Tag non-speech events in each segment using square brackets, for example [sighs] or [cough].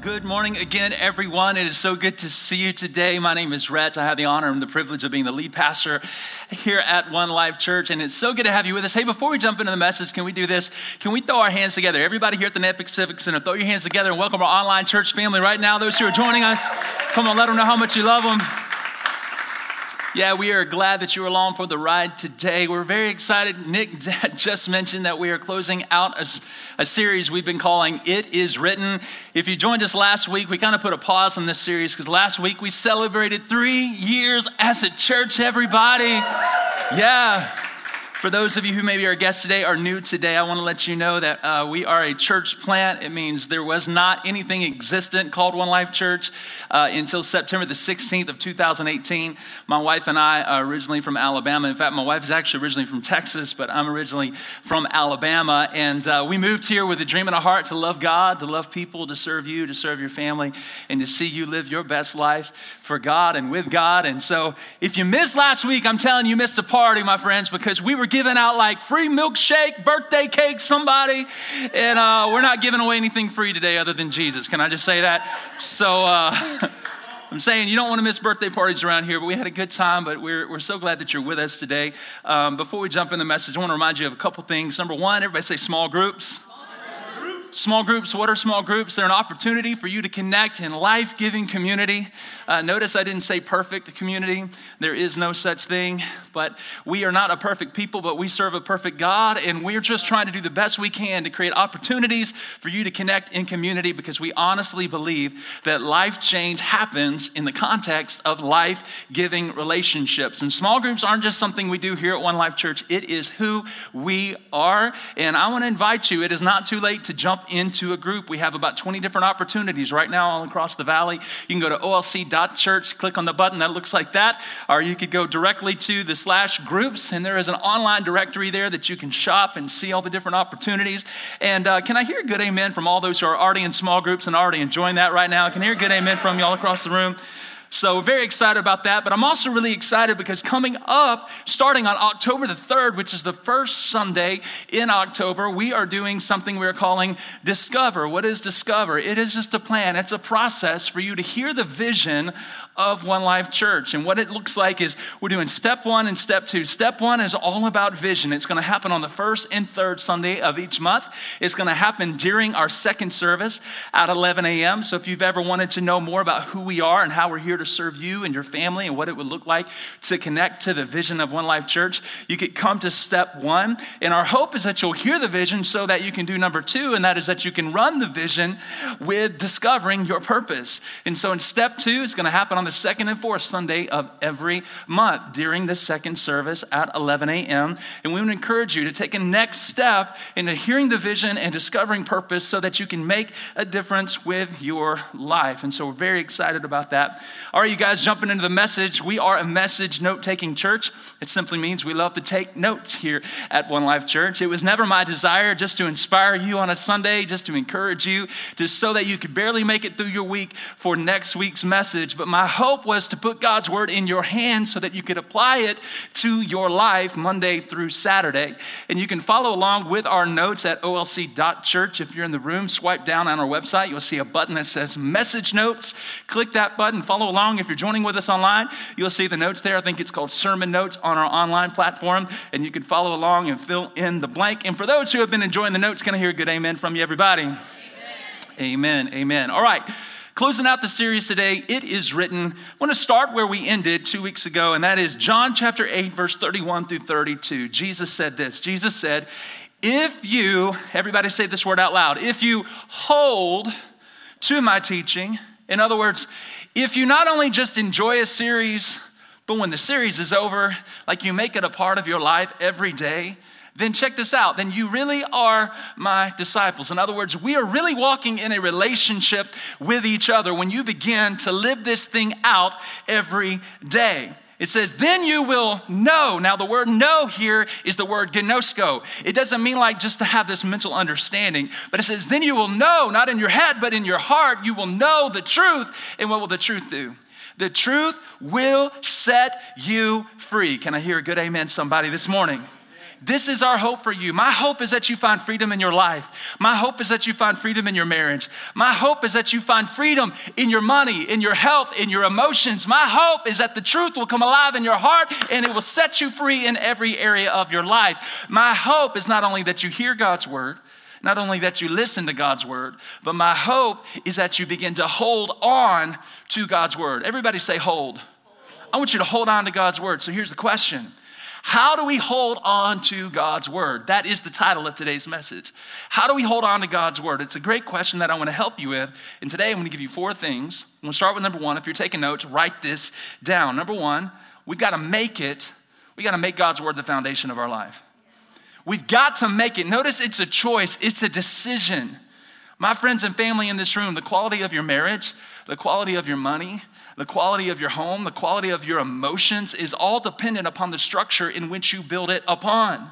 Good morning again, everyone. It is so good to see you today. My name is Rhett. I have the honor and the privilege of being the lead pastor here at One Life Church, and it's so good to have you with us. Hey, before we jump into the message, can we do this? Can we throw our hands together? Everybody here at the Netflix Civic Center, throw your hands together and welcome our online church family right now. Those who are joining us, come on, let them know how much you love them. Yeah, we are glad that you are along for the ride today. We're very excited. Nick [laughs] just mentioned that we are closing out a, a, series we've been calling It Is Written. If you joined us last week, we kind of put a pause on this series because last week we celebrated three years as a church, everybody. Yeah. For those of you who maybe are guests today are new today, I want to let you know that uh, we are a church plant. It means there was not anything existent called One Life Church uh, until September the 16th of 2018. My wife and I are originally from Alabama. In fact, my wife is actually originally from Texas, but I'm originally from Alabama. And uh, we moved here with a dream in our heart to love God, to love people, to serve you, to serve your family, and to see you live your best life for God and with God. And so if you missed last week, I'm telling you, you missed a party, my friends, because we were giving out like free milkshake, birthday cake, somebody. And uh, we're not giving away anything free today other than Jesus. Can I just say that? So, uh, [laughs] I'm saying you don't want to miss birthday parties around here, but we had a good time. But we're, we're so glad that you're with us today. Um, before we jump in the message, I want to remind you of a couple things. Number one, everybody say small groups. Small groups, what are small groups? They're an opportunity for you to connect in life giving community. Uh, notice I didn't say perfect community. There is no such thing, but we are not a perfect people, but we serve a perfect God, and we're just trying to do the best we can to create opportunities for you to connect in community because we honestly believe that life change happens in the context of life giving relationships. And small groups aren't just something we do here at One Life Church, it is who we are. And I want to invite you, it is not too late to jump into a group. We have about 20 different opportunities right now all across the valley. You can go to olc.church, click on the button that looks like that, or you could go directly to the slash groups, and there is an online directory there that you can shop and see all the different opportunities. And uh, can I hear a good amen from all those who are already in small groups and already enjoying that right now? Can I hear a good amen from you all across the room? So, very excited about that. But I'm also really excited because coming up, starting on October the 3rd, which is the first Sunday in October, we are doing something we're calling Discover. What is Discover? It is just a plan, it's a process for you to hear the vision of One Life Church. And what it looks like is we're doing step one and step two. Step one is all about vision. It's going to happen on the first and third Sunday of each month. It's going to happen during our second service at 11 a.m. So if you've ever wanted to know more about who we are and how we're here to serve you and your family and what it would look like to connect to the vision of One Life Church, you could come to step one. And our hope is that you'll hear the vision so that you can do number two, and that is that you can run the vision with discovering your purpose. And so in step two, it's going to happen on the second and fourth Sunday of every month during the second service at 11 a.m. And we would encourage you to take a next step into hearing the vision and discovering purpose so that you can make a difference with your life. And so we're very excited about that. All right, you guys, jumping into the message. We are a message note taking church. It simply means we love to take notes here at One Life Church. It was never my desire just to inspire you on a Sunday, just to encourage you, just so that you could barely make it through your week for next week's message. But my hope was to put God's word in your hands so that you could apply it to your life Monday through Saturday. And you can follow along with our notes at olc.church. If you're in the room, swipe down on our website. You'll see a button that says message notes. Click that button, follow along. If you're joining with us online, you'll see the notes there. I think it's called sermon notes on our online platform. And you can follow along and fill in the blank. And for those who have been enjoying the notes, can I hear a good amen from you, everybody? Amen. Amen. amen. All right. Closing out the series today, it is written. I want to start where we ended two weeks ago, and that is John chapter 8, verse 31 through 32. Jesus said this Jesus said, If you, everybody say this word out loud, if you hold to my teaching, in other words, if you not only just enjoy a series, but when the series is over, like you make it a part of your life every day, then check this out. Then you really are my disciples. In other words, we are really walking in a relationship with each other when you begin to live this thing out every day. It says, then you will know. Now, the word know here is the word ginosko. It doesn't mean like just to have this mental understanding, but it says, then you will know, not in your head, but in your heart, you will know the truth. And what will the truth do? The truth will set you free. Can I hear a good amen, somebody, this morning? This is our hope for you. My hope is that you find freedom in your life. My hope is that you find freedom in your marriage. My hope is that you find freedom in your money, in your health, in your emotions. My hope is that the truth will come alive in your heart and it will set you free in every area of your life. My hope is not only that you hear God's word, not only that you listen to God's word, but my hope is that you begin to hold on to God's word. Everybody say, hold. I want you to hold on to God's word. So here's the question how do we hold on to God's word? That is the title of today's message. How do we hold on to God's word? It's a great question that I want to help you with. And today I'm going to give you four things. To start with number one. If you're taking notes, write this down. Number one, we've got to make it, we got to make God's word the foundation of our life. We've got to make it. Notice it's a choice, it's a decision. My friends and family in this room, the quality of your marriage, the quality of your money, the quality of your home, the quality of your emotions is all dependent upon the structure in which you build it upon.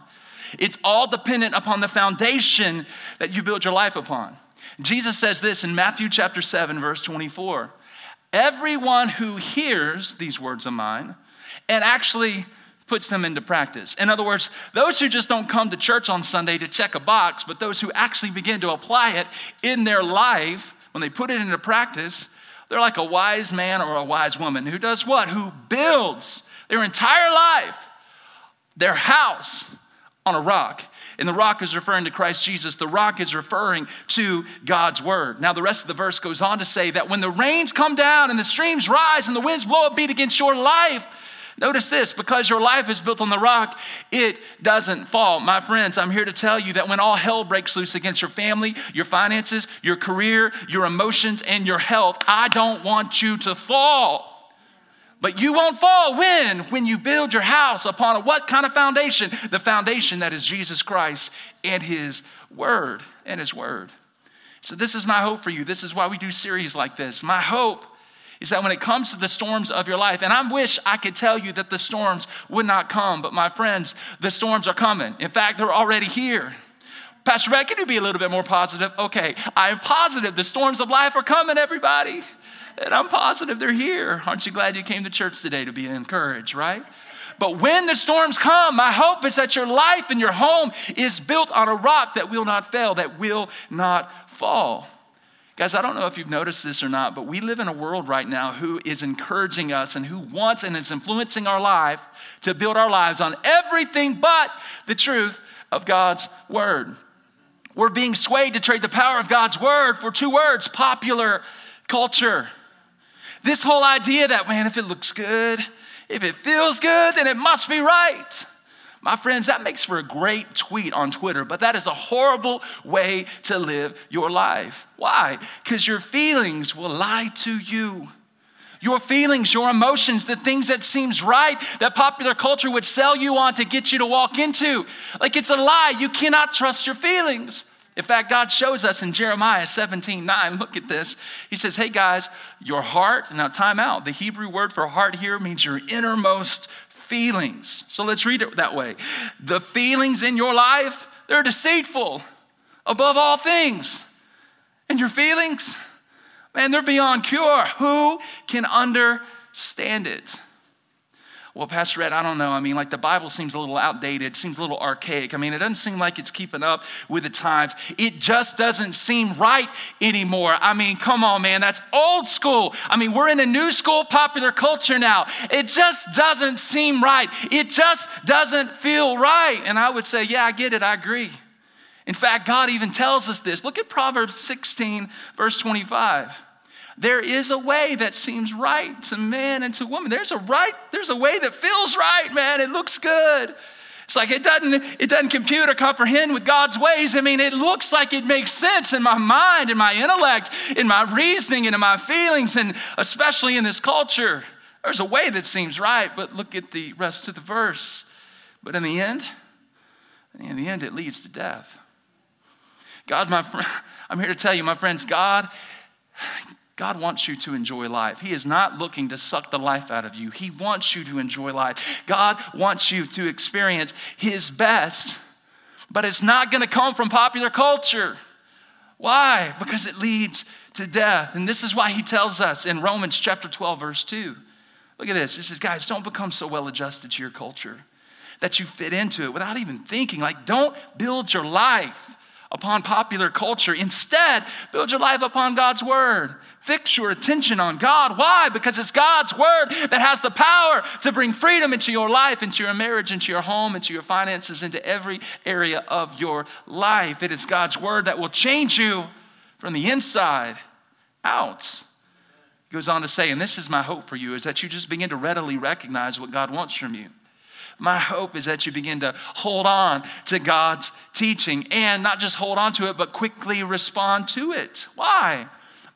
It's all dependent upon the foundation that you build your life upon. Jesus says this in Matthew chapter 7, verse 24 Everyone who hears these words of mine and actually puts them into practice. In other words, those who just don't come to church on Sunday to check a box, but those who actually begin to apply it in their life, when they put it into practice, they're like a wise man or a wise woman who does what? Who builds their entire life, their house on a rock. And the rock is referring to Christ Jesus. The rock is referring to God's word. Now, the rest of the verse goes on to say that when the rains come down and the streams rise and the winds blow a beat against your life, Notice this because your life is built on the rock, it doesn't fall. My friends, I'm here to tell you that when all hell breaks loose against your family, your finances, your career, your emotions, and your health, I don't want you to fall. But you won't fall when? When you build your house upon a what kind of foundation? The foundation that is Jesus Christ and His Word. And His Word. So, this is my hope for you. This is why we do series like this. My hope is that when it comes to the storms of your life, and I wish I could tell you that the storms would not come, but my friends, the storms are coming. In fact, they're already here. Pastor Rhett, can you be a little bit more positive? Okay, I am positive the storms of life are coming, everybody. And I'm positive they're here. Aren't you glad you came to church today to be encouraged, right? But when the storms come, my hope is that your life and your home is built on a rock that will not fail, that will not fall. Guys, I don't know if you've noticed this or not, but we live in a world right now who is encouraging us and who wants and is influencing our life to build our lives on everything but the truth of God's word. We're being swayed to trade the power of God's word for two words popular culture. This whole idea that, man, if it looks good, if it feels good, then it must be right. My friends, that makes for a great tweet on Twitter, but that is a horrible way to live your life. Why? Because your feelings will lie to you. Your feelings, your emotions, the things that seems right that popular culture would sell you on to get you to walk into. Like it's a lie. You cannot trust your feelings. In fact, God shows us in Jeremiah 17 9, look at this. He says, Hey guys, your heart, now time out. The Hebrew word for heart here means your innermost feelings. So let's read it that way. The feelings in your life, they're deceitful above all things. And your feelings, man, they're beyond cure. Who can understand it? Well, Pastor Rhett, I don't know. I mean, like the Bible seems a little outdated, seems a little archaic. I mean, it doesn't seem like it's keeping up with the times. It just doesn't seem right anymore. I mean, come on, man, that's old school. I mean, we're in a new school popular culture now. It just doesn't seem right. It just doesn't feel right. And I would say, yeah, I get it. I agree. In fact, God even tells us this. Look at Proverbs 16, verse 25. There is a way that seems right to man and to woman. There's a right, there's a way that feels right, man. It looks good. It's like it doesn't, it doesn't compute or comprehend with God's ways. I mean, it looks like it makes sense in my mind, in my intellect, in my reasoning, and in my feelings, and especially in this culture. There's a way that seems right, but look at the rest of the verse. But in the end, in the end, it leads to death. God, my friend, [laughs] I'm here to tell you, my friends, God God wants you to enjoy life. He is not looking to suck the life out of you. He wants you to enjoy life. God wants you to experience His best, but it's not going to come from popular culture. Why? Because it leads to death. And this is why He tells us in Romans chapter 12, verse 2. Look at this. He says, guys, don't become so well adjusted to your culture that you fit into it without even thinking. Like, don't build your life upon popular culture. Instead, build your life upon God's word. Fix your attention on God. Why? Because it's God's word that has the power to bring freedom into your life, into your marriage, into your home, into your finances, into every area of your life. It is God's word that will change you from the inside out. He goes on to say, and this is my hope for you, is that you just begin to readily recognize what God wants from you. My hope is that you begin to hold on to God's teaching and not just hold on to it, but quickly respond to it. Why?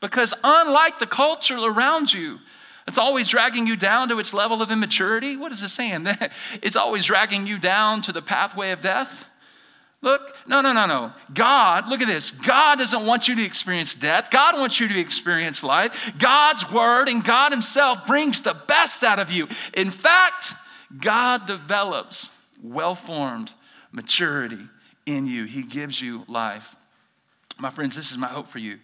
Because unlike the culture around you, it's always dragging you down to its level of immaturity. What is it saying? [laughs] It's always dragging you down to the pathway of death. Look, no, no, no, no. God, look at this. God doesn't want you to experience death. God wants you to experience life. God's word and God Himself brings the best out of you. In fact, God develops well formed maturity in you, He gives you life. My friends, this is my hope for you.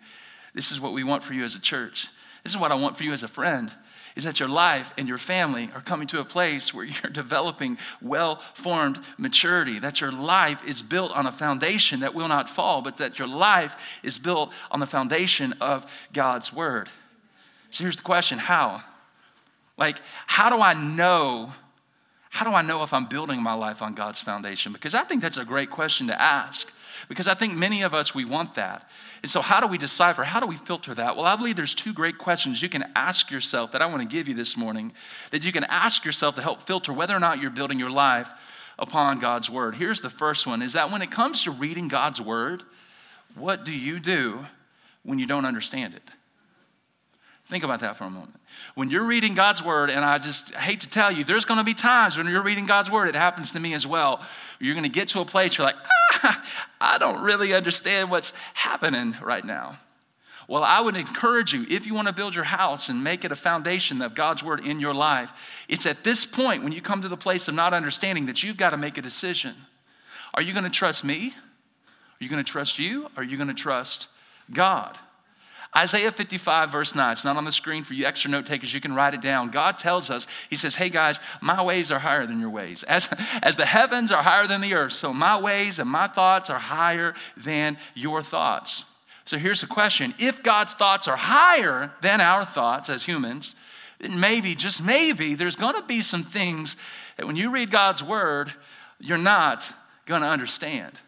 This is what we want for you as a church. This is what I want for you as a friend is that your life and your family are coming to a place where [laughs] you're developing well formed maturity, that your life is built on a foundation that will not fall, but that your life is built on the foundation of God's word. So here's the question how? Like, how do I know how do I know if I'm building my life on God's foundation? Because I think that's a great question to ask. Because I think many of us, we want that. And so, how do we decipher? How do we filter that? Well, I believe there's two great questions you can ask yourself that I want to give you this morning, that you can ask yourself to help filter whether or not you're building your life upon God's word. Here's the first one is that when it comes to reading God's word, what do you do when you don't understand it? Think about that for a moment. When you're reading God's word, and I just hate to tell you, there's going to be times when you're reading God's word, it happens to me as well. You're going to get to a place you're like, ah, [laughs] I don't really understand what's happening right now. Well, I would encourage you, if you want to build your house and make it a foundation of God's word in your life, it's at this point when you come to the place of not understanding that you've got to make a decision. Are you going to trust me? Are you going to trust you? Are you going to trust God? Isaiah 55, verse 9. It's not on the screen for you extra note takers. You can write it down. God tells us, He says, Hey guys, my ways are higher than your ways. As, as the heavens are higher than the earth, so my ways and my thoughts are higher than your thoughts. So here's the question If God's thoughts are higher than our thoughts as humans, then maybe, just maybe, there's going to be some things that when you read God's word, you're not going to understand.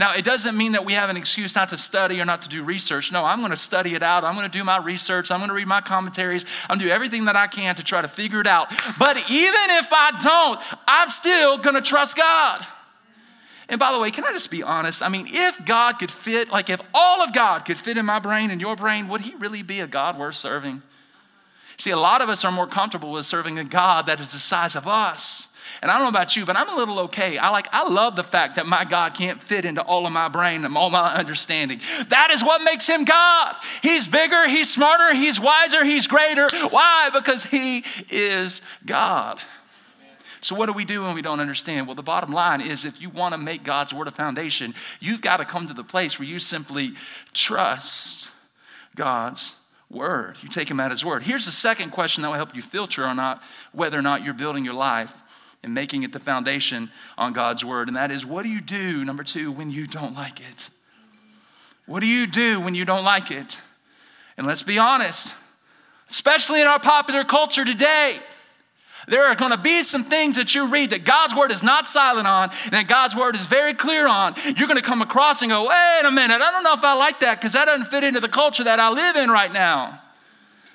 Now, it doesn't mean that we have an excuse not to study or not to do research. No, I'm going to study it out. I'm going to do my research. I'm going to read my commentaries. I'm going to do everything that I can to try to figure it out. But even if I don't, I'm still going to trust God. And by the way, can I just be honest? I mean, if God could fit, like if all of God could fit in my brain and your brain, would He really be a God worth serving? See, a lot of us are more comfortable with serving a God that is the size of us. And I don't know about you, but I'm a little okay. I like, I love the fact that my God can't fit into all of my brain and all my understanding. That is what makes him God. He's bigger, he's smarter, he's wiser, he's greater. Why? Because he is God. So, what do we do when we don't understand? Well, the bottom line is if you want to make God's word a foundation, you've got to come to the place where you simply trust God's word. You take him at his word. Here's the second question that will help you filter or not whether or not you're building your life and making it the foundation on God's word. And that is, what do you do, number two, when you don't like it? What do you do when you don't like it? And let's be honest, especially in our popular culture today, there are going to be some things that you read that God's word is not silent on and that God's word is very clear on. You're going to come across and go, wait a minute, I don't know if I like that because that doesn't fit into the culture that I live in right now.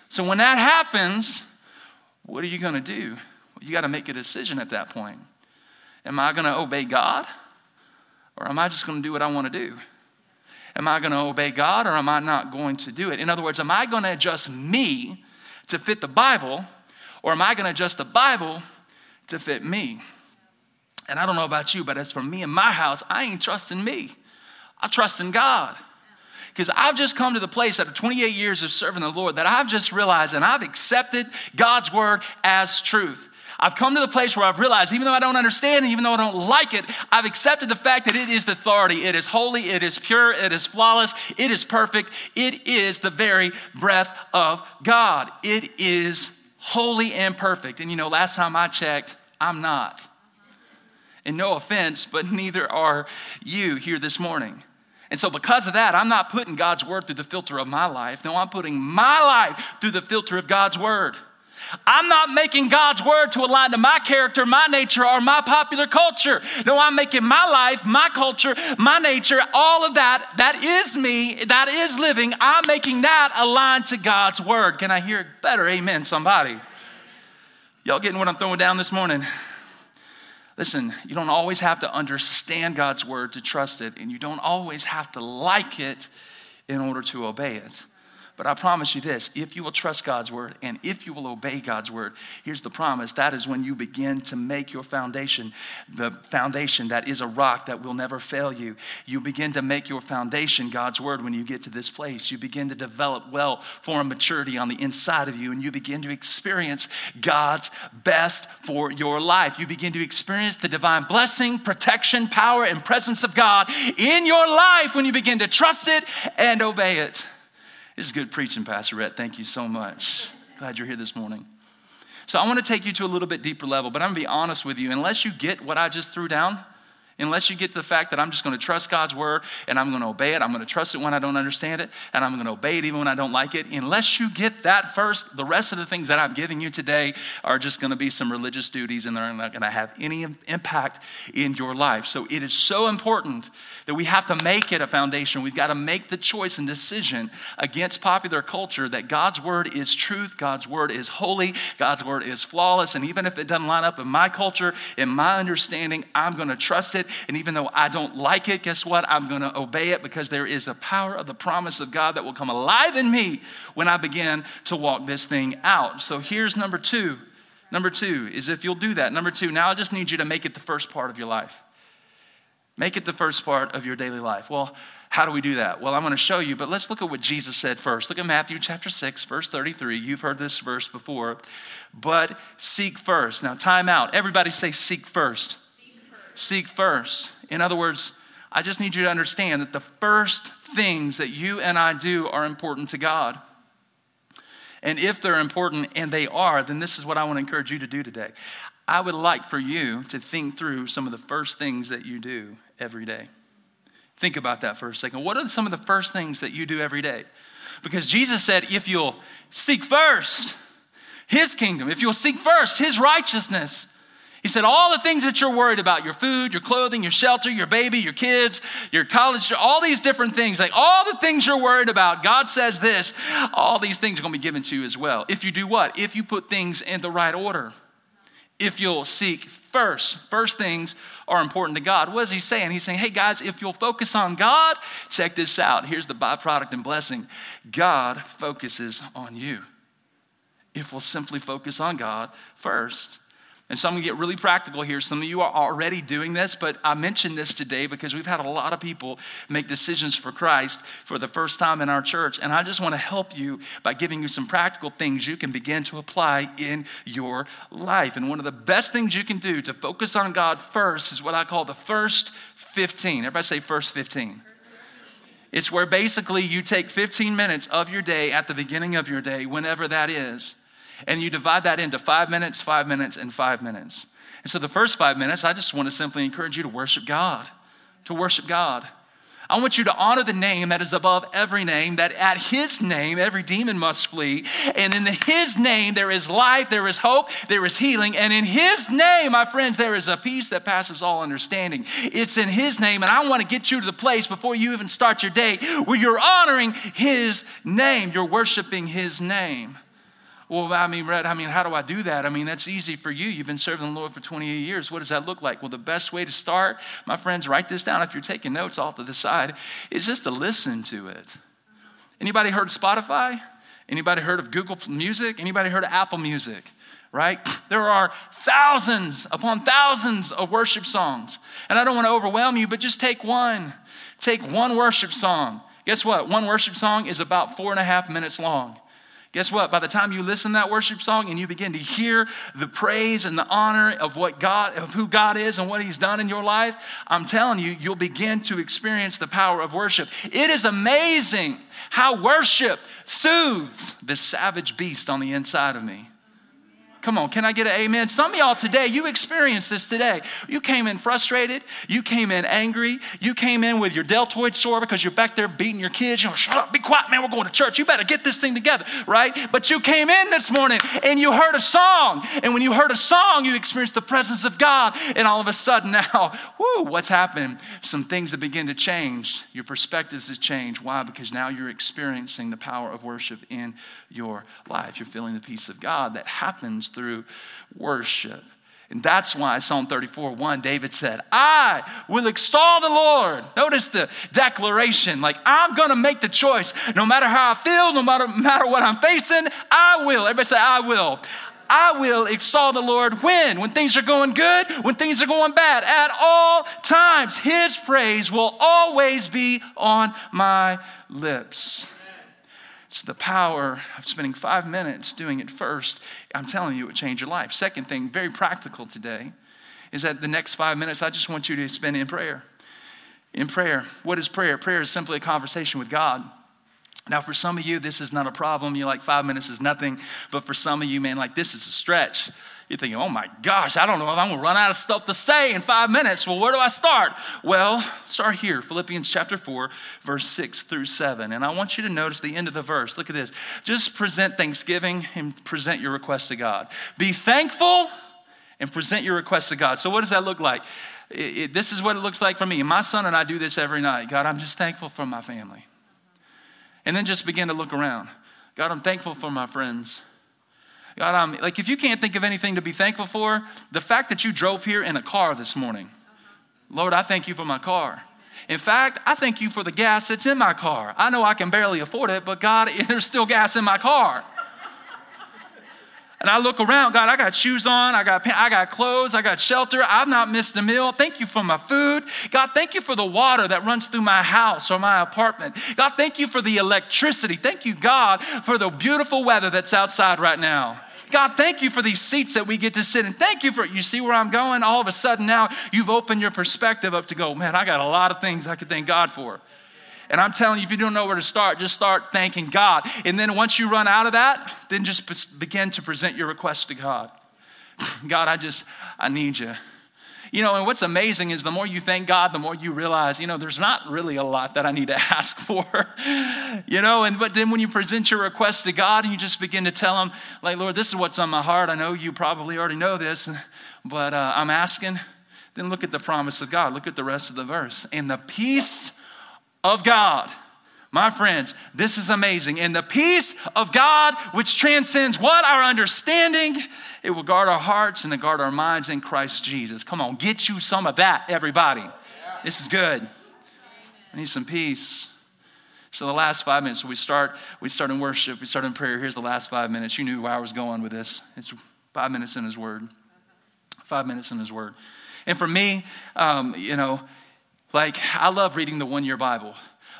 So when that happens, what are you going to do? You got to make a decision at that point. Am I going to obey God? Or am I just going to do what I want to do? Am I going to obey God or am I not going to do it? In other words, am I going to adjust me to fit the Bible or am I going to adjust the Bible to fit me? And I don't know about you, but as for me and my house, I ain't trusting me. I trust in God. Because I've just come to the place after 28 years of serving the Lord that I've just realized and I've accepted God's word as truth. I've come to the place where I've realized, even though I don't understand, and even though I don't like it, I've accepted the fact that it is the authority. It is holy, it is pure, it is flawless, it is perfect. It is the very breath of God. It is holy and perfect. And you know, last time I checked, I'm not. And no offense, but [laughs] neither are you here this morning. And so, because of that, I'm not putting God's word through the filter of my life. No, I'm putting my life through the filter of God's word. I'm not making God's word to align to my character, my nature, or my popular culture. No, I'm making my life, my culture, my nature, all of that, that is me, that is living. I'm making that align to God's word. Can I hear it better? Amen, somebody. Y'all getting what I'm throwing down this morning? Listen, you don't always have to understand God's word to trust it, and you don't always have to like it in order to obey it. But I promise you this if you will trust God's word and if you will obey God's word, here's the promise that is when you begin to make your foundation the foundation that is a rock that will never fail you. You begin to make your foundation God's word when you get to this place. You begin to develop well formed maturity on the inside of you and you begin to experience God's best for your life. You begin to experience the divine blessing, protection, power, and presence of God in your life when you begin to trust it and obey it. This is good preaching, Pastor Rhett. Thank you so much. Glad you're here this morning. So, I want to take you to a little bit deeper level, but I'm going to be honest with you. Unless you get what I just threw down, Unless you get to the fact that I'm just going to trust God's word and I'm going to obey it, I'm going to trust it when I don't understand it, and I'm going to obey it even when I don't like it. Unless you get that first, the rest of the things that I'm giving you today are just going to be some religious duties and they're not going to have any impact in your life. So it is so important that we have to make it a foundation. We've got to make the choice and decision against popular culture that God's word is truth, God's word is holy, God's word is flawless, and even if it doesn't line up in my culture, in my understanding, I'm going to trust it it. And even though I don't like it, guess what? I'm going to obey it because there is a power of the promise of God that will come alive in me when I begin to walk this thing out. So here's number two. Number two is if you'll do that. Number two, now I just need you to make it the first part of your life. Make it the first part of your daily life. Well, how do we do that? Well, I'm going to show you, but let's look at what Jesus said first. Look at Matthew chapter 6, verse 33. You've heard this verse before. But seek first. Now, time out. Everybody say, seek first seek first. In other words, I just need you to understand that the first things that you and I do are important to God. And if they're important, and they are, then this is what I want to encourage you to do today. I would like for you to think through some of the first things that you do every day. Think about that for a second. What are some of the first things that you do every day? Because Jesus said, if you'll seek first His kingdom, if you'll seek first His righteousness, he said, All the things that you're worried about your food, your clothing, your shelter, your baby, your kids, your college, all these different things like all the things you're worried about, God says this, all these things are going to be given to you as well. If you do what? If you put things in the right order. If you'll seek first, first things are important to God. What is he saying? He's saying, hey guys, if you'll focus on God, check this out. Here's the byproduct and blessing God focuses on you. If we'll simply focus on God first. And so I'm gonna get really practical here. Some of you are already doing this, but I mentioned this today because we've had a lot of people make decisions for Christ for the first time in our church. And I just wanna help you by giving you some practical things you can begin to apply in your life. And one of the best things you can do to focus on God first is what I call the first 15. Everybody say first 15. It's where basically you take 15 minutes of your day at the beginning of your day, whenever that is and you divide that into five minutes, five minutes, and five minutes. And so the first five minutes, I just want to simply encourage you to worship God, to worship God. I want you to honor the name that is above every name, that at his name every demon must flee. And in his name there is life, there is hope, there is healing. And in his name, my friends, there is a peace that passes all understanding. It's in his name. And I want to get you to the place before you even start your day where you're honoring his name, you're worshiping his name. Well, I mean, Rhett, I mean, how do I do that? I mean, that's easy for you. You've been serving the Lord for 28 years. What does that look like? Well, the best way to start, my friends, write this down if you're taking notes off to the side, is just to listen to it. Anybody heard of Spotify? Anybody heard of Google Music? Anybody heard of Apple Music? Right? [sniffs] There are thousands upon thousands of worship songs. And I don't want to overwhelm you, but just take one. Take one worship song Guess what? One worship song is about four and a half minutes long. Guess what? By the time you listen to that worship song and you begin to hear the praise and the honor of what God, of who God is and what He's done in your life, I'm telling you, you'll begin to experience the power of worship. It is amazing how worship soothes the savage beast on the inside of me. Come on, can I get an amen? Some of y'all today, you experienced this today. You came in frustrated. You came in angry. You came in with your deltoid sore because you're back there beating your kids. You know, shut up, be quiet, man. We're going to church. You better get this thing together, right? But you came in this morning and you heard a song. And when you heard a song, you experienced the presence of God. And all of a sudden now, [laughs] whoo, what's happened? Some things that begin to change. Your perspectives have changed. Why? Because now you're experiencing the power of worship in your life. You're feeling the peace of God that happens through worship. And that's why Psalm 34 1, David said, I will extol the Lord. Notice the declaration like, I'm going to make the choice. No matter how I feel, no matter, matter what I'm facing, I will. Everybody say, I will. I will extol the Lord when? When things are going good, when things are going bad. At all times, His praise will always be on my lips. It's the power of spending five minutes doing it first. I'm telling you, it would change your life. Second thing, very practical today, is that the next five minutes, I just want you to spend in prayer. In prayer. What is prayer? Prayer is simply a conversation with God. Now, for some of you, this is not a problem. You're like, five minutes is nothing. But for some of you, man, like, this is a stretch. You're thinking, oh my gosh, I don't know if I'm gonna run out of stuff to say in five minutes. Well, where do I start? Well, start here Philippians chapter 4, verse 6 through 7. And I want you to notice the end of the verse. Look at this. Just present thanksgiving and present your request to God. Be thankful and present your request to God. So, what does that look like? It, it, this is what it looks like for me. My son and I do this every night. God, I'm just thankful for my family. And then just begin to look around. God, I'm thankful for my friends. God, I'm like, if you can't think of anything to be thankful for, the fact that you drove here in a car this morning, Lord, I thank you for my car. In fact, I thank you for the gas that's in my car. I know I can barely afford it, but God, [laughs] there's still gas in my car. And I look around, God, I got shoes on, I got, I got clothes, I got shelter, I've not missed a meal. Thank you for my food. God, thank you for the water that runs through my house or my apartment. God, thank you for the electricity. Thank you, God, for the beautiful weather that's outside right now. God, thank you for these seats that we get to sit in. Thank you for, you see where I'm going? All of a sudden now you've opened your perspective up to go, man, I got a lot of things I could thank God for. And I'm telling you, if you don't know where to start, just start thanking God. And then once you run out of that, then just begin to present your request to God. [sighs] God, I just, I need you. You know, and what's amazing is the more you thank God, the more you realize, you know, there's not really a lot that I need to [laughs] ask for. you know, and but then when you present your request to God and you just begin to tell him, like, Lord, this is what's on my heart. I know you probably already know this, but uh, I'm asking. Then look at the promise of God. Look at the rest of the verse. And the peace of God. My friends, this is amazing. And the peace of God, which transcends what? Our understanding, it will guard our hearts and it guard our minds in Christ Jesus. Come on, get you some of that, everybody. This is good. I need some peace. So the last five minutes, so we start, we start in worship, we start in prayer. Here's the last five minutes. You knew where I was going with this. It's five minutes in His Word. Five minutes in His Word. And for me, um, you know, like I love reading the one-year Bible.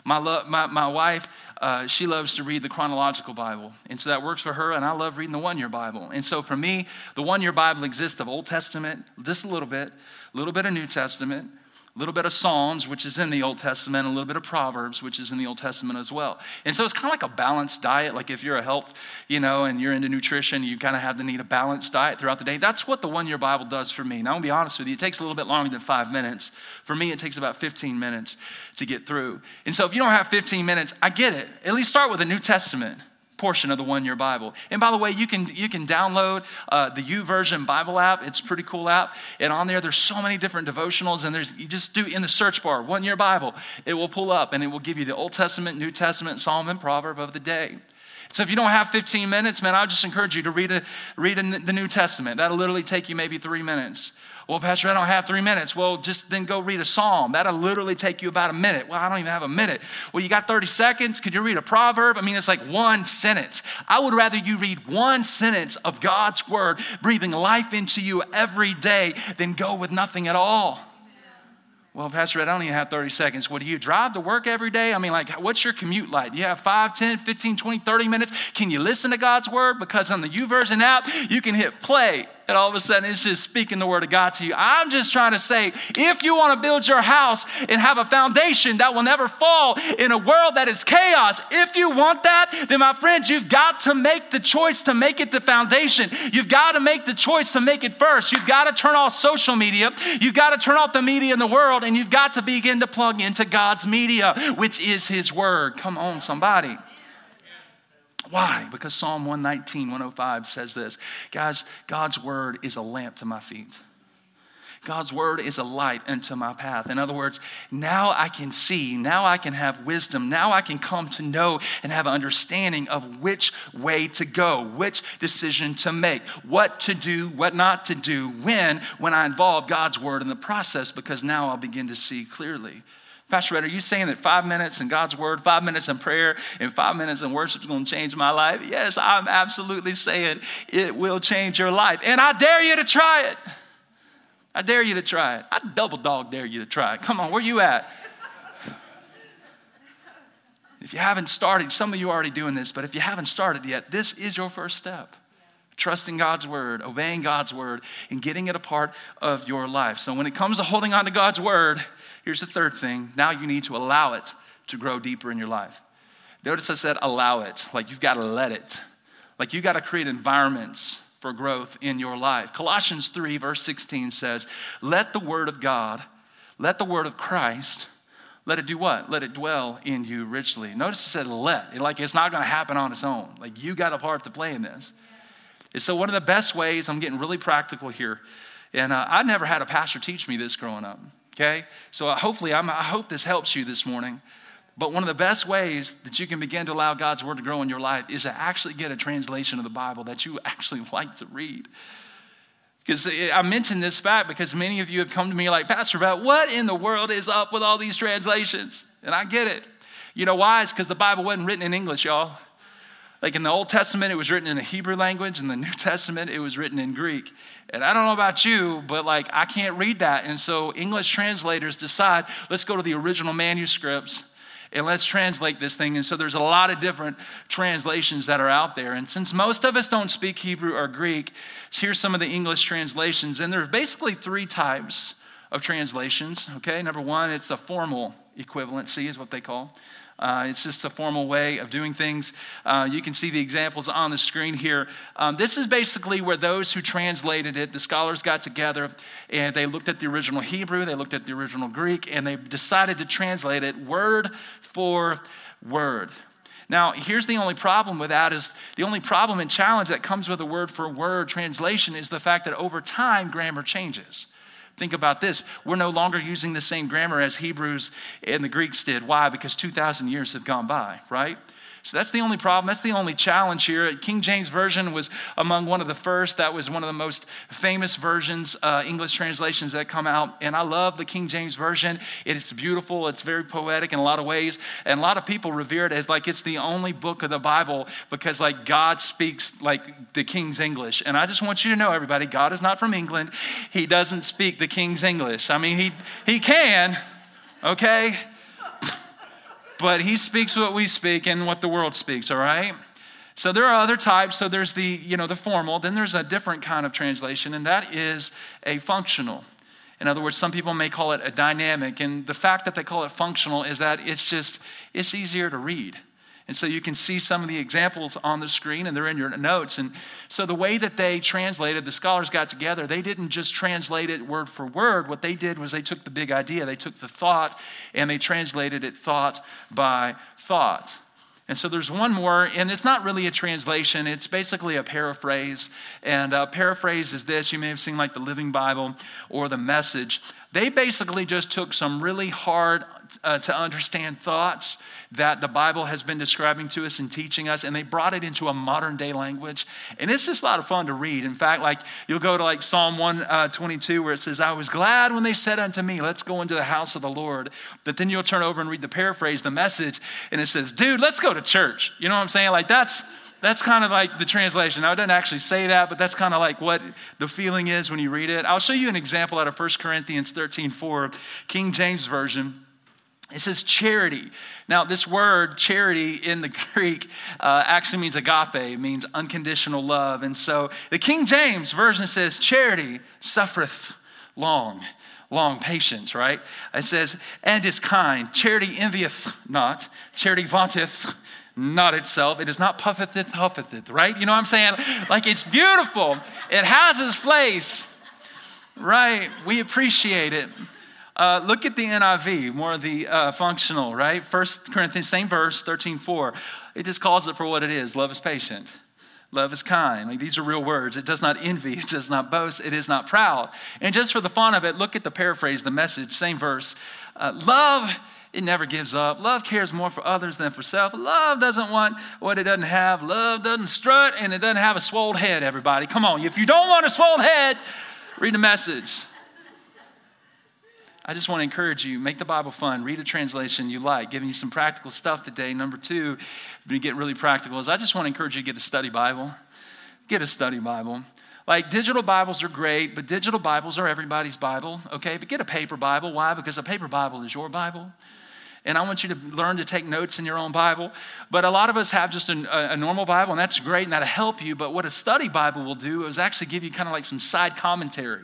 My, lo- my, my wife, uh, she loves to read the chronological Bible. And so that works for her, and I love reading the one year Bible. And so for me, the one year Bible exists of Old Testament, just a little bit, a little bit of New Testament, a little bit of Psalms, which is in the Old Testament, a little bit of Proverbs, which is in the Old Testament as well. And so it's kind of like a balanced diet. Like if you're a health, you know, and you're into nutrition, you kind of have to need a balanced diet throughout the day. That's what the one year Bible does for me. Now, I'm gonna be honest with you, it takes a little bit longer than five minutes. For me, it takes about 15 minutes to get through. And so if you don't have 15 minutes, I get it. At least start with the New Testament portion of the one year Bible. And by the way, you can, you can download uh, the version Bible app. It's pretty cool app. And on there, there's so many different devotionals. And there's, you just do in the search bar, one year Bible. It will pull up and it will give you the Old Testament, New Testament, Psalm, and Proverb of the day. So if you don't have 15 minutes, man, I just encourage you to read, a, read a, the New Testament. That'll literally take you maybe three minutes. Well, Pastor, I don't have three minutes. Well, just then go read a psalm. That'll literally take you about a minute. Well, I don't even have a minute. Well, you got 30 seconds. Could you read a proverb? I mean, it's like one sentence. I would rather you read one sentence of God's word, breathing life into you every day, than go with nothing at all. Well, Pastor Rhett, I don't even have 30 seconds. What do you drive to work every day? I mean, like, what's your commute like? Do you have 5, 10, 15, 20, 30 minutes? Can you listen to God's word? Because on the YouVersion app, you can hit play and all of a sudden it's just speaking the word of God to you. I'm just trying to say if you want to build your house and have a foundation that will never fall in a world that is chaos, if you want that, then my friends, you've got to make the choice to make it the foundation. You've got to make the choice to make it first. You've got to turn off social media. You've got to turn off the media in the world and you've got to begin to plug into God's media, which is His Word. Come on, somebody. Why? Because Psalm 119, 105 says this Guys, God's word is a lamp to my feet. God's word is a light unto my path. In other words, now I can see, now I can have wisdom, now I can come to know and have an understanding of which way to go, which decision to make, what to do, what not to do, when, when I involve God's word in the process, because now I'll begin to see clearly. Pastor Rhett, are you saying that five minutes in God's word, five minutes in prayer, and five minutes in worship is going to change my life? Yes, I'm absolutely saying it will change your life. And I dare you to try it. I dare you to try it. I double dog dare you to try it. Come on, where are you at? If you haven't started, some of you are already doing this, but if you haven't started yet, this is your first step. Trusting God's word, obeying God's word, and getting it a part of your life. So when it comes to holding on to God's word, Here's the third thing now you need to allow it to grow deeper in your life. Notice I said allow it, like you've got to let it, like you got to create environments for growth in your life. Colossians 3, verse 16 says, Let the word of God, let the word of Christ, let it do what? Let it dwell in you richly. Notice it said let. It, like it's not going to happen on its own. Like you got a part to play in this. And so, one of the best ways, I'm getting really practical here, and uh, I never had a pastor teach me this growing up. Okay? So uh, hopefully, I'm, I hope this helps you this morning. But one of the best ways that you can begin to allow God's word to grow in your life is to actually get a translation of the Bible that you [laughs] actually like to read. Because I mentioned this fact because many of you have come to me like, Pastor, about what in the world is up with all these translations? And I get it. You know why? It's because the Bible wasn't written in English, y'all. Like in the Old Testament, it was written in the Hebrew language. In the New [laughs] Testament, it was written in Greek. And I don't know about you, but like I can't read that. And so English translators decide, let's go to the original manuscripts and let's translate this thing. And so there's a lot of different translations that are out there. And since most of us don't speak Hebrew or Greek, here's some of the English translations. And there's basically three types of translations. Okay, number one, it's the formal equivalency, is what they call. Uh, it's just a formal way of doing things. Uh, you can see the examples on the screen here. Um, this is basically where those who translated it, the scholars got together and they looked at the original Hebrew, they looked at the original Greek, and they decided to translate it word for word. Now, here's the only problem with that is the only problem and challenge that comes with a word for word translation is the fact that over time grammar changes. Think about this. We're no longer using the same grammar as Hebrews and the Greeks did. Why? Because 2,000 years have gone by, right? So that's the only problem. That's the only challenge here. King James Version was among one of the first. That was one of the most famous versions, uh, English translations that come out. And I love the King James Version. It's beautiful. It's very poetic in a lot of ways. And a lot of people revere it as like it's the only book of the Bible because like God speaks like the King's English. And I just want you to know, everybody, God is not from England. He doesn't speak the King's English. I mean, he, he can, okay? But he speaks what we speak and what the world speaks, all right? So there are other types. So there's the, you know, the formal, then there's a different kind of translation, and that is a functional. In other words, some people may call it a dynamic, and the fact that they call it functional is that it's just it's easier to read. And so you can see some of the examples on the screen, and they're in your notes. And so the way that they translated, the scholars got together, they didn't just translate it word for word. What they did was they took the big idea, they took the thought, and they translated it thought by thought. And so there's one more, and it's not really a translation, it's basically a paraphrase. And a paraphrase is this you may have seen like the Living Bible or the Message. They basically just took some really hard uh, to understand thoughts that the Bible has been describing to us and teaching us, and they brought it into a modern day language. And it's just a lot of fun to read. In fact, like you'll go to like Psalm 122 uh, where it says, I was glad when they said unto me, Let's go into the house of the Lord. But then you'll turn over and read the paraphrase, the message, and it says, Dude, let's go to church. You know what I'm saying? Like that's That's kind of like the translation. Now, it doesn't actually say that, but that's kind of like what the feeling is when you read it. I'll show you an example out of 1 Corinthians 13 4, King James Version. It says charity. Now, this word charity in the [laughs] Greek uh, actually means agape, it means unconditional love. And so the King James Version says charity suffereth long long patience, right? It says, and is kind. Charity envieth not. Charity vaunteth not itself. It is not puffeth it, huffeth it, right? You know what I'm saying? Like it's beautiful. It has its place, right? We appreciate it. Uh, look at the NIV, more of the uh, functional, right? First Corinthians, same verse, 13, 4. It just calls it for what it is. Love is patient. Love is kind. Like these are real words. It does not envy. It does not boast. It is not proud. And just for the fun of it, look at the paraphrase, the message, same verse. Uh, love it never gives up. Love cares more for others than for self. Love doesn't want what it doesn't have. Love doesn't strut and it doesn't have a swollen head, everybody. Come on. If you don't want a swollen head, read the message. I just want to encourage you make the Bible fun. Read a translation you like, giving you some practical stuff today. Number two, to get really practical, is I just want to encourage you to get a study Bible. Get a study Bible. Like digital Bibles are great, but digital Bibles are everybody's Bible, okay? But get a paper Bible. Why? Because a paper Bible is your Bible and I want you to learn to take notes in your own Bible. But a lot of us have just a, a, normal Bible, and that's great, and that'll help you. But what a study Bible will do is actually give you kind of like some side commentary.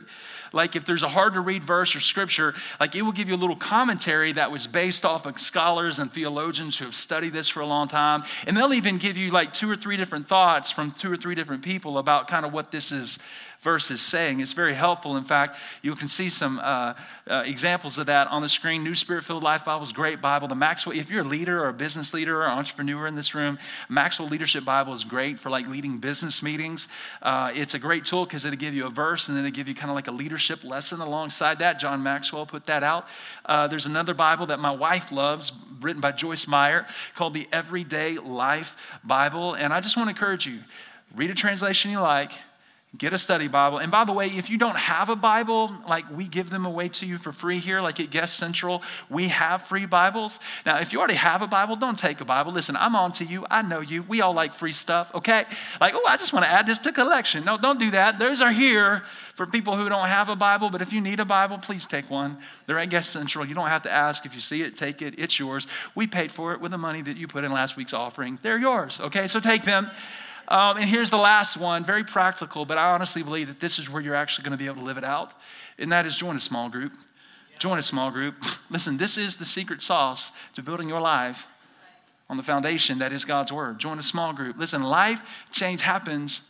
Like if there's a hard to read verse or scripture, like it will give you a little commentary that was based off of scholars and theologians who have studied this for a long time. And they'll even give you like two or three different thoughts from two or three different people about kind of what this is verse is saying. It's very helpful. In fact, you can see some uh, uh, examples of that on the screen. New Spirit Filled Life Bible is great Bible. The Maxwell, if you're a leader or a business leader or entrepreneur in this room, Maxwell Leadership Bible is great for like leading business meetings. Uh, it's a great tool because it'll give you a verse and then it'll give you kind of like a leadership lesson alongside that. John Maxwell put that out. Uh, there's another Bible that my wife loves, written by Joyce Meyer, called the Everyday Life Bible. And I just want to encourage you read a translation you like Get a study Bible. And by the way, if you don't have a Bible, like we give them away to you for free here, like at Guest Central, we have free Bibles. Now, if you already have a Bible, don't take a Bible. Listen, I'm on to you. I know you. We all like free stuff, okay? Like, oh, I just want to add this to collection. No, don't do that. Those are here for people who don't have a Bible, but if you need a Bible, please take one. They're at Guest Central. You don't have to ask. If you see it, take it. It's yours. We paid for it with the money that you put in last week's offering. They're yours, okay? So take them. Um, and here's the last one, very practical, but I honestly believe that this is where you're actually going to be able to live it out, and that is join a small group. Join a small group. [laughs] Listen, this is the secret sauce to building your life on the foundation that is God's Word. Join a small group. Listen, life change happens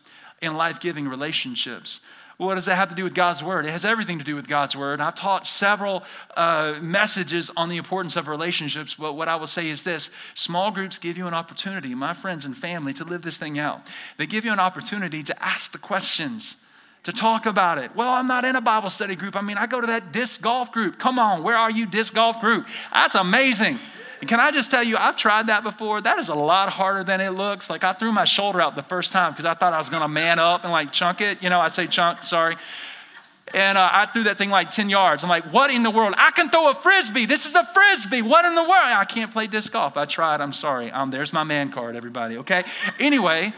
in life giving relationships. What does that have to do with God's word? It has everything to do with God's word. I've taught several uh, messages on the importance of relationships, but what I will say is this small groups give you an opportunity, my friends and family, to live this thing out. They give you an opportunity to ask the questions to talk about it. Well, I'm not in a Bible study group. I mean, I go to that disc golf group. Come on, where are you, disc golf group? That's amazing. And can I just tell you, I've tried that before. That is a lot harder than it looks. Like I threw my shoulder out the first time because I thought I was going to man up and like chunk it. You know, I say chunk, sorry. And uh, I threw that thing like 10 yards. I'm like, what in the world? I can throw a frisbee. This is a frisbee. What in the world? I can't play disc golf. I tried. I'm sorry. Um, there's my man card, everybody, okay? Anyway,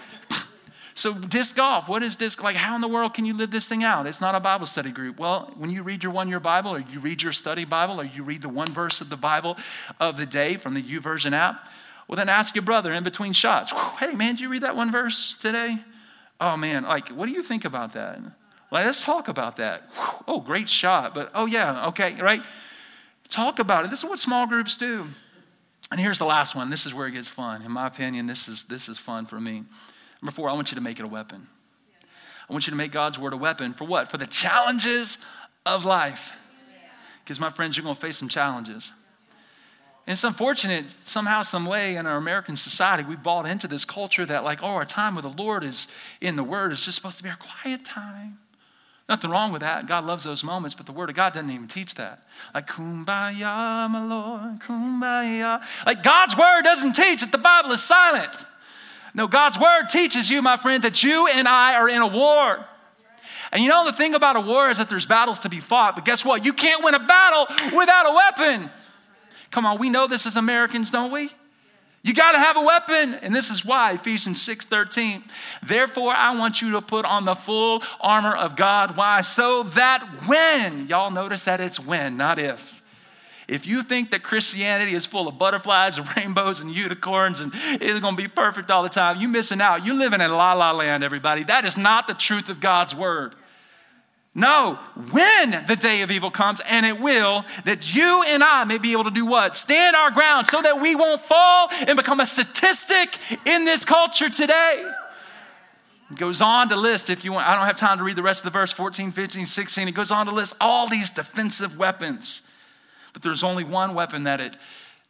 so, disc golf, what is disc like? How in the world can you live this thing out? It's not a Bible study group. Well, when you read your one year Bible, or you read your study Bible, or you read the one verse of the Bible of the day from the YouVersion app, well, then ask your brother in between shots, hey, man, did you read that one verse today? Oh, man, like, what do you think about that? Like, let's talk about that. Oh, great shot. But, oh, yeah, okay, right? Talk about it. This is what small groups do. And here's the last one. This is where it gets fun. In my opinion, this is, this is fun for me. Number four, I want you to make it a weapon. I want you to make God's word a weapon for what? For the challenges of life. Because, my friends, you're going to face some challenges. And it's unfortunate, somehow, some way in our American society, we bought into this culture that, like, oh, our time with the Lord is in the Word is just supposed to be our quiet time. Nothing wrong with that. God loves those moments, but the Word of God doesn't even teach that. Like, kumbaya, my Lord, kumbaya. Like, God's Word doesn't teach that the Bible is silent. No, God's word teaches you, my friend, that you and I are in a war. And you know, the thing about a war is that there's battles to be fought, but guess what? You can't win a battle without a weapon. Come on, we know this as Americans, don't we? You got to have a weapon. And this is why Ephesians 6:13. Therefore I want you to put on the full armor of God. Why? So that when, y'all notice that it's when, not if. If you think that Christianity is full of butterflies and rainbows and unicorns and it's going to be perfect all the time, you're missing out. You're living in la la land, everybody. That is not the truth of God's word. No, when the day of evil comes, and it will, that you and I may be able to do what? Stand our ground so that we won't fall and become a statistic in this culture today. It goes on to list, if you want, I don't have time to read the rest of the verse 14, 15, 16. It goes on to list all these defensive weapons. But there's only one weapon that it,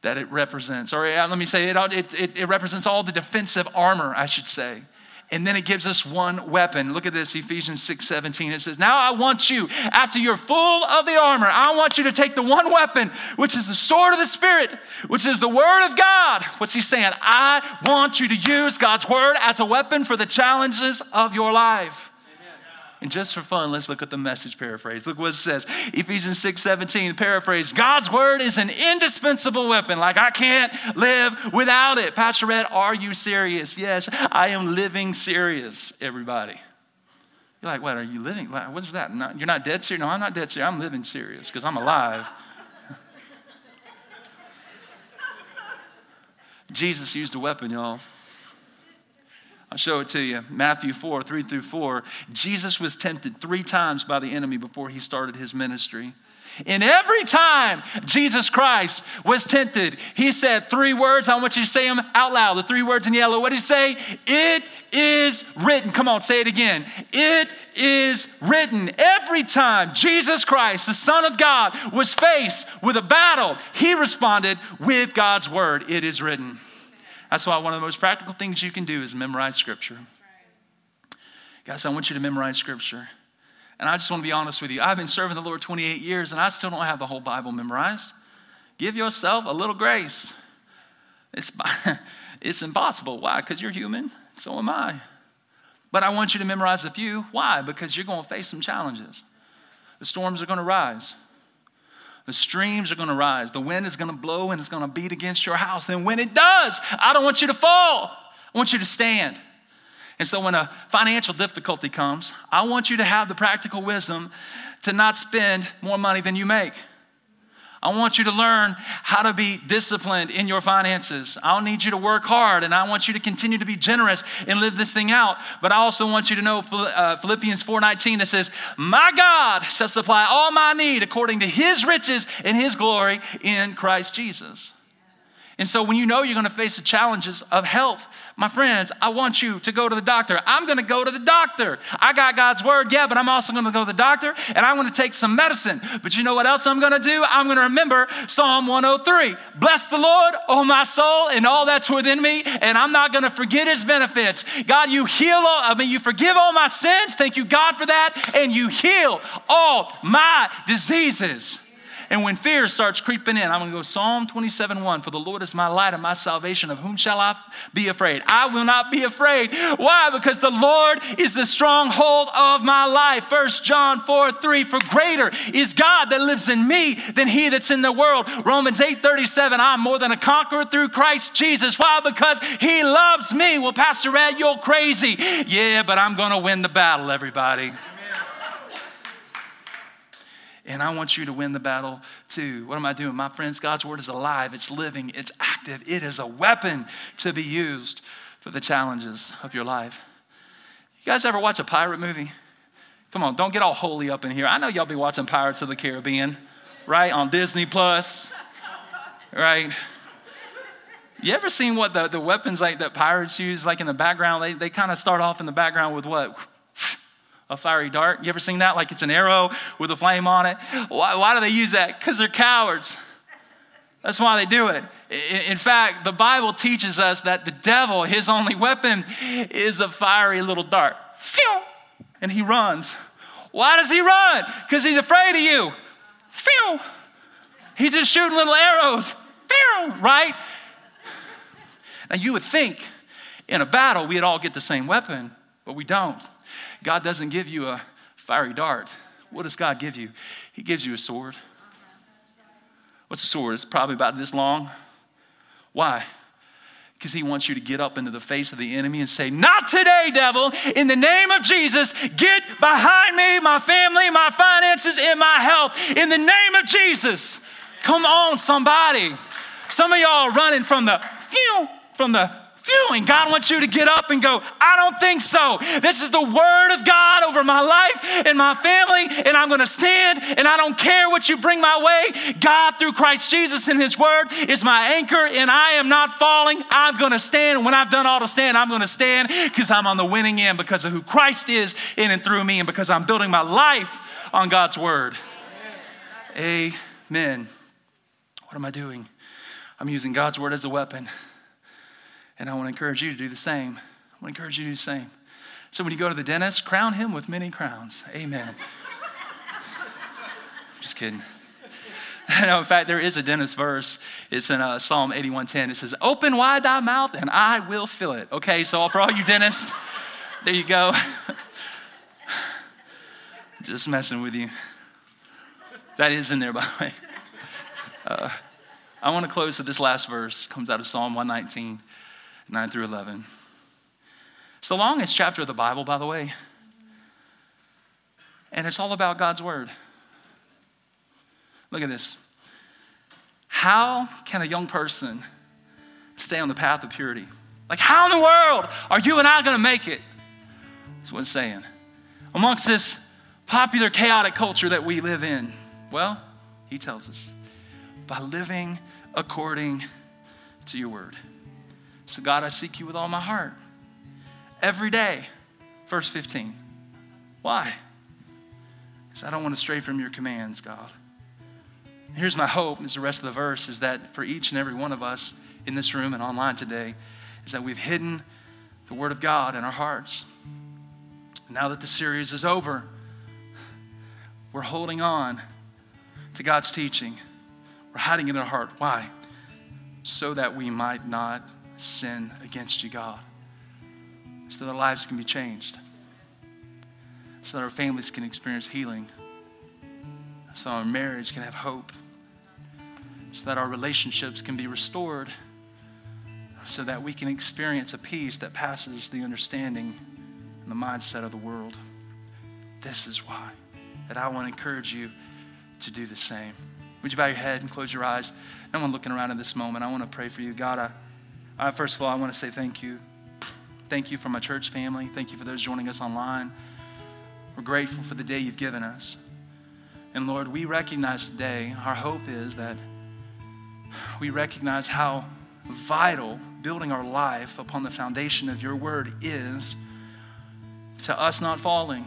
that it represents. Or uh, let me say, it, it, it represents all the defensive armor, I should say. And then it gives us one weapon. Look at this, Ephesians 6 17. It says, Now I want you, after you're full of the armor, I want you to take the one weapon, which is the sword of the Spirit, which is the word of God. What's he saying? I want you to use God's word as a weapon for the challenges of your life. And just for fun, let's look at the message paraphrase. Look what it says Ephesians 6 17, paraphrase God's word is an indispensable weapon. Like I can't live without it. Pastor Rhett, are you serious? Yes, I am living serious, everybody. You're like, what are you living? What's that? Not, you're not dead serious? No, I'm not dead serious. I'm living serious because I'm alive. [laughs] Jesus used a weapon, y'all. I'll show it to you. Matthew 4, 3 through 4. Jesus was tempted three times by the enemy before he started his ministry. And every time Jesus Christ was tempted, he said three words. I want you to say them out loud. The three words in yellow. What did he say? It is written. Come on, say it again. It is written. Every time Jesus Christ, the Son of God, was faced with a battle, he responded with God's word. It is written. That's why one of the most practical things you can do is memorize Scripture. Guys, I want you to memorize Scripture. And I just want to be honest with you. I've been serving the Lord 28 years and I still don't have the whole Bible memorized. Give yourself a little grace. It's, [laughs] it's impossible. Why? Because you're human. So am I. But I want you to memorize a few. Why? Because you're going to face some challenges. The storms are going to rise. The streams are going to rise. The wind is going to blow and it's going to beat against your house. And when it does, I don't want you to fall. I want you to stand. And so when a financial difficulty comes, I want you to have the practical wisdom to not spend more money than you make. I want you to learn how to be disciplined in your finances. I'll need you to work hard and I want you to continue to be generous and live this thing out. But I also want you to know uh, Philippians 4:19 that says, "My God shall supply all my need according to his riches and his glory in Christ Jesus." And so when you know you're going to face the challenges of health, my friends, I want you to go to the doctor. I'm going to go to the doctor. I got God's word, yeah, but I'm also going to go to the doctor and I'm going to take some medicine. But you know what else I'm going to do? I'm going to remember Psalm 103. Bless the Lord, oh my soul, and all that's within me, and I'm not going to forget his benefits. God, you heal all, I mean, you forgive all my sins. Thank you, God, for that. And you heal all my diseases. And when fear starts creeping in, I'm going to go Psalm 27 1 For the Lord is my light and my salvation. Of whom shall I be afraid? I will not be afraid. Why? Because the Lord is the stronghold of my life. 1 John 4 3 For greater is God that lives in me than he that's in the world. Romans 8 37 I'm more than a conqueror through Christ Jesus. Why? Because he loves me. Well, Pastor Rhett, you're crazy. Yeah, but I'm going to win the battle, everybody and I want you to win the battle too. What am I doing? My friends, God's word is alive, it's living, it's active, it is a weapon to be used for the challenges of your life. You guys ever watch a pirate movie? Come on, don't get all holy up in here. I know y'all be watching Pirates of the Caribbean, right? On Disney Plus, right? You ever seen what the, the weapons like that pirates use, like in the background? They, they kind of start off in the background with what? A fiery dart. You ever seen that? Like it's an arrow with a flame on it. Why, why do they use that? Because they're cowards. That's why they do it. In fact, the Bible teaches us that the devil, his only weapon, is a fiery little dart. And he runs. Why does he run? Because he's afraid of you. He's just shooting little arrows. Right? Now you would think in a battle we'd all get the same weapon, but we don't. God doesn't give you a fiery dart. What does God give you? He gives you a sword. What's a sword? It's probably about this long. Why? because he wants you to get up into the face of the enemy and say, Not today, devil. In the name of Jesus, get behind me, my family, my finances, and my health. In the name of Jesus. Come on, somebody. Some of y'all are running from the from the feeling. God wants you to get up and go, I don't think so. This is the word of God over my life and my family, and I'm going to stand, and I don't care what you bring my way. God, through Christ Jesus and his word, is my anchor, and I am not falling. I'm going to stand. When I've done all to stand, I'm going to stand because I'm on the winning end because of who Christ is in and through me, and because I'm building my life on God's word. Amen. What am I doing? I'm using God's word as a weapon. And I want to encourage you to do the same. I want to encourage you to do the same. So when you go to the dentist, crown him with many crowns. Amen. [laughs] Just kidding. [laughs] No, in fact, there is a dentist verse. It's in uh, Psalm 81:10. It says, "Open wide thy mouth, and I will fill it." Okay, so for all you dentists, there you go. [laughs] Just messing with you. That is in there, by the way. Uh, I want to close with this last verse. Comes out of Psalm 119. 9 through 11. It's the longest chapter of the Bible, by the way. And it's all about God's Word. Look at this. How can a young person stay on the path of purity? Like, how in the world are you and I going to make it? That's what it's saying. Amongst this popular, chaotic culture that we live in, well, he tells us by living according to your word. So, God, I seek you with all my heart. Every day. Verse 15. Why? Because I don't want to stray from your commands, God. Here's my hope, is the rest of the verse, is that for each and every one of us in this room and online today, is that we've hidden the Word of God in our hearts. Now that the series is over, we're holding on to God's teaching. We're hiding it in our heart. Why? So that we might not sin against you, God, so that our lives can be changed, so that our families can experience healing, so our marriage can have hope, so that our relationships can be restored, so that we can experience a peace that passes the understanding and the mindset of the world. This is why that I want to encourage you to do the same. Would you bow your head and close your eyes? No one looking around in this moment. I want to pray for you. God, I uh, first of all, I want to say thank you. Thank you for my church family. Thank you for those joining us online. We're grateful for the day you've given us. And Lord, we recognize today, our hope is that we recognize how vital building our life upon the foundation of your word is to us not falling.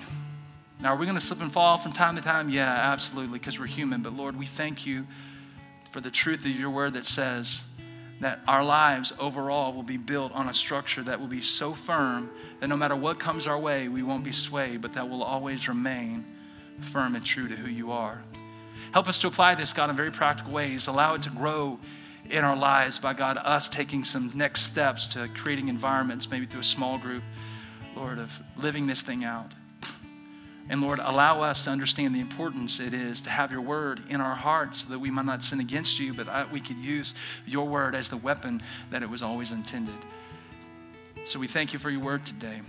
Now, are we going to slip and fall from time to time? Yeah, absolutely, because we're human. But Lord, we thank you for the truth of your word that says, that our lives overall will be built on a structure that will be so firm that no matter what comes our way, we won't be swayed, but that will always remain firm and true to who you are. Help us to apply this, God, in very practical ways. Allow it to grow in our lives by God, us taking some next steps to creating environments, maybe through a small group, Lord, of living this thing out. And Lord, allow us to understand the importance it is to have your word in our hearts so that we might not sin against you, but we could use your word as the weapon that it was always intended. So we thank you for your word today.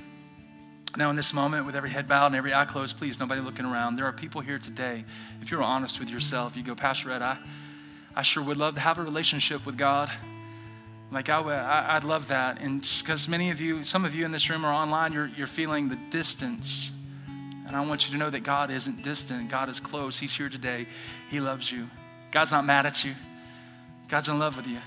Now, in this moment, with every head bowed and every eye closed, please, nobody looking around. There are people here today. If you're honest with yourself, you go, Pastor Rhett, I, I sure would love to have a relationship with God. Like, I, I, would love that. And because many of you, some of you in this room are online, you're, you're feeling the distance and I want you to know that God isn't distant. God is close. He's here today. He loves you. God's not mad at you. God's in love with you.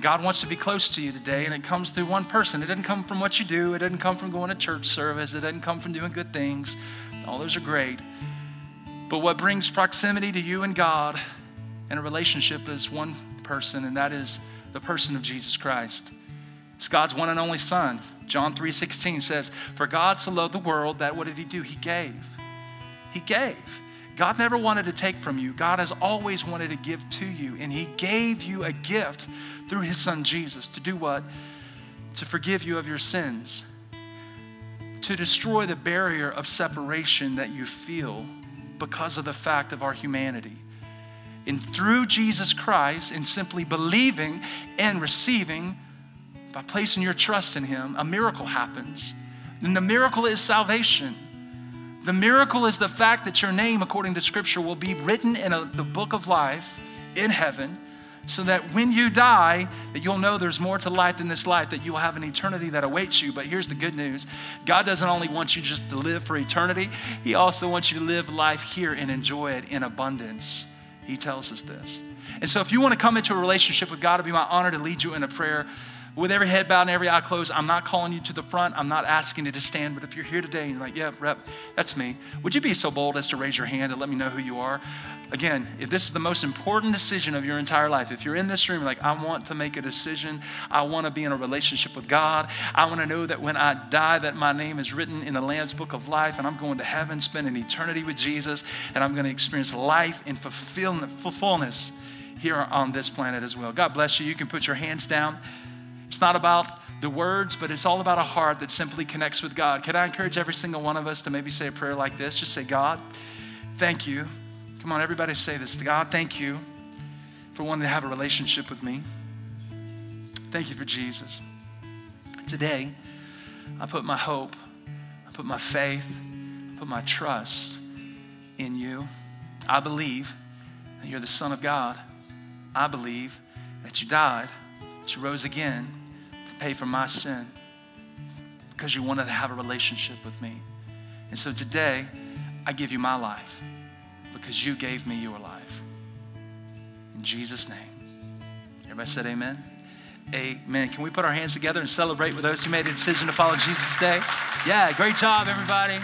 God wants to be close to you today, and it comes through one person. It doesn't come from what you do, it doesn't come from going to church service, it doesn't come from doing good things. All those are great. But what brings proximity to you and God and a relationship is one person, and that is the person of Jesus Christ. It's God's one and only Son. John 3:16 says, "For God so loved the world that what did he do? He gave. He gave. God never wanted to take from you. God has always wanted to give to you, and he gave you a gift through his son Jesus to do what? To forgive you of your sins. To destroy the barrier of separation that you feel because of the fact of our humanity. And through Jesus Christ and simply believing and receiving by placing your trust in Him, a miracle happens. And the miracle is salvation. The miracle is the fact that your name, according to Scripture, will be written in a, the book of life in heaven so that when you die that you'll know there's more to life than this life that you'll have an eternity that awaits you but here's the good news god doesn't only want you just to live for eternity he also wants you to live life here and enjoy it in abundance he tells us this and so if you want to come into a relationship with god it'll be my honor to lead you in a prayer with every head bowed and every eye closed, I'm not calling you to the front. I'm not asking you to stand. But if you're here today and you're like, yeah, Rhett, that's me, would you be so bold as to raise your hand and let me know who you are? Again, if this is the most important decision of your entire life, if you're in this room, like, I want to make a decision, I want to be in a relationship with God, I want to know that when I die, that my name is written in the Lamb's book of life, and I'm going to heaven, spend an eternity with Jesus, and I'm going to experience life in fulfillment, fullness here on this planet as well. God bless you. You can put your hands down. It's not about the words, but it's all about a heart that simply connects with God. Can I encourage every single one of us to maybe say a prayer like this? Just say, God, thank you. Come on, everybody say this. God, thank you for wanting to have a relationship with me. Thank you for Jesus. Today, I put my hope, I put my faith, I put my trust in you. I believe that you're the Son of God. I believe that you died, you rose again to pay for my sin because you wanted to have a relationship with me. And so today, I give you my life because you gave me your life. In Jesus' name. Everybody said amen? Amen. Can we put our hands together and celebrate with those who made a decision to follow Jesus today? Yeah, great job, everybody.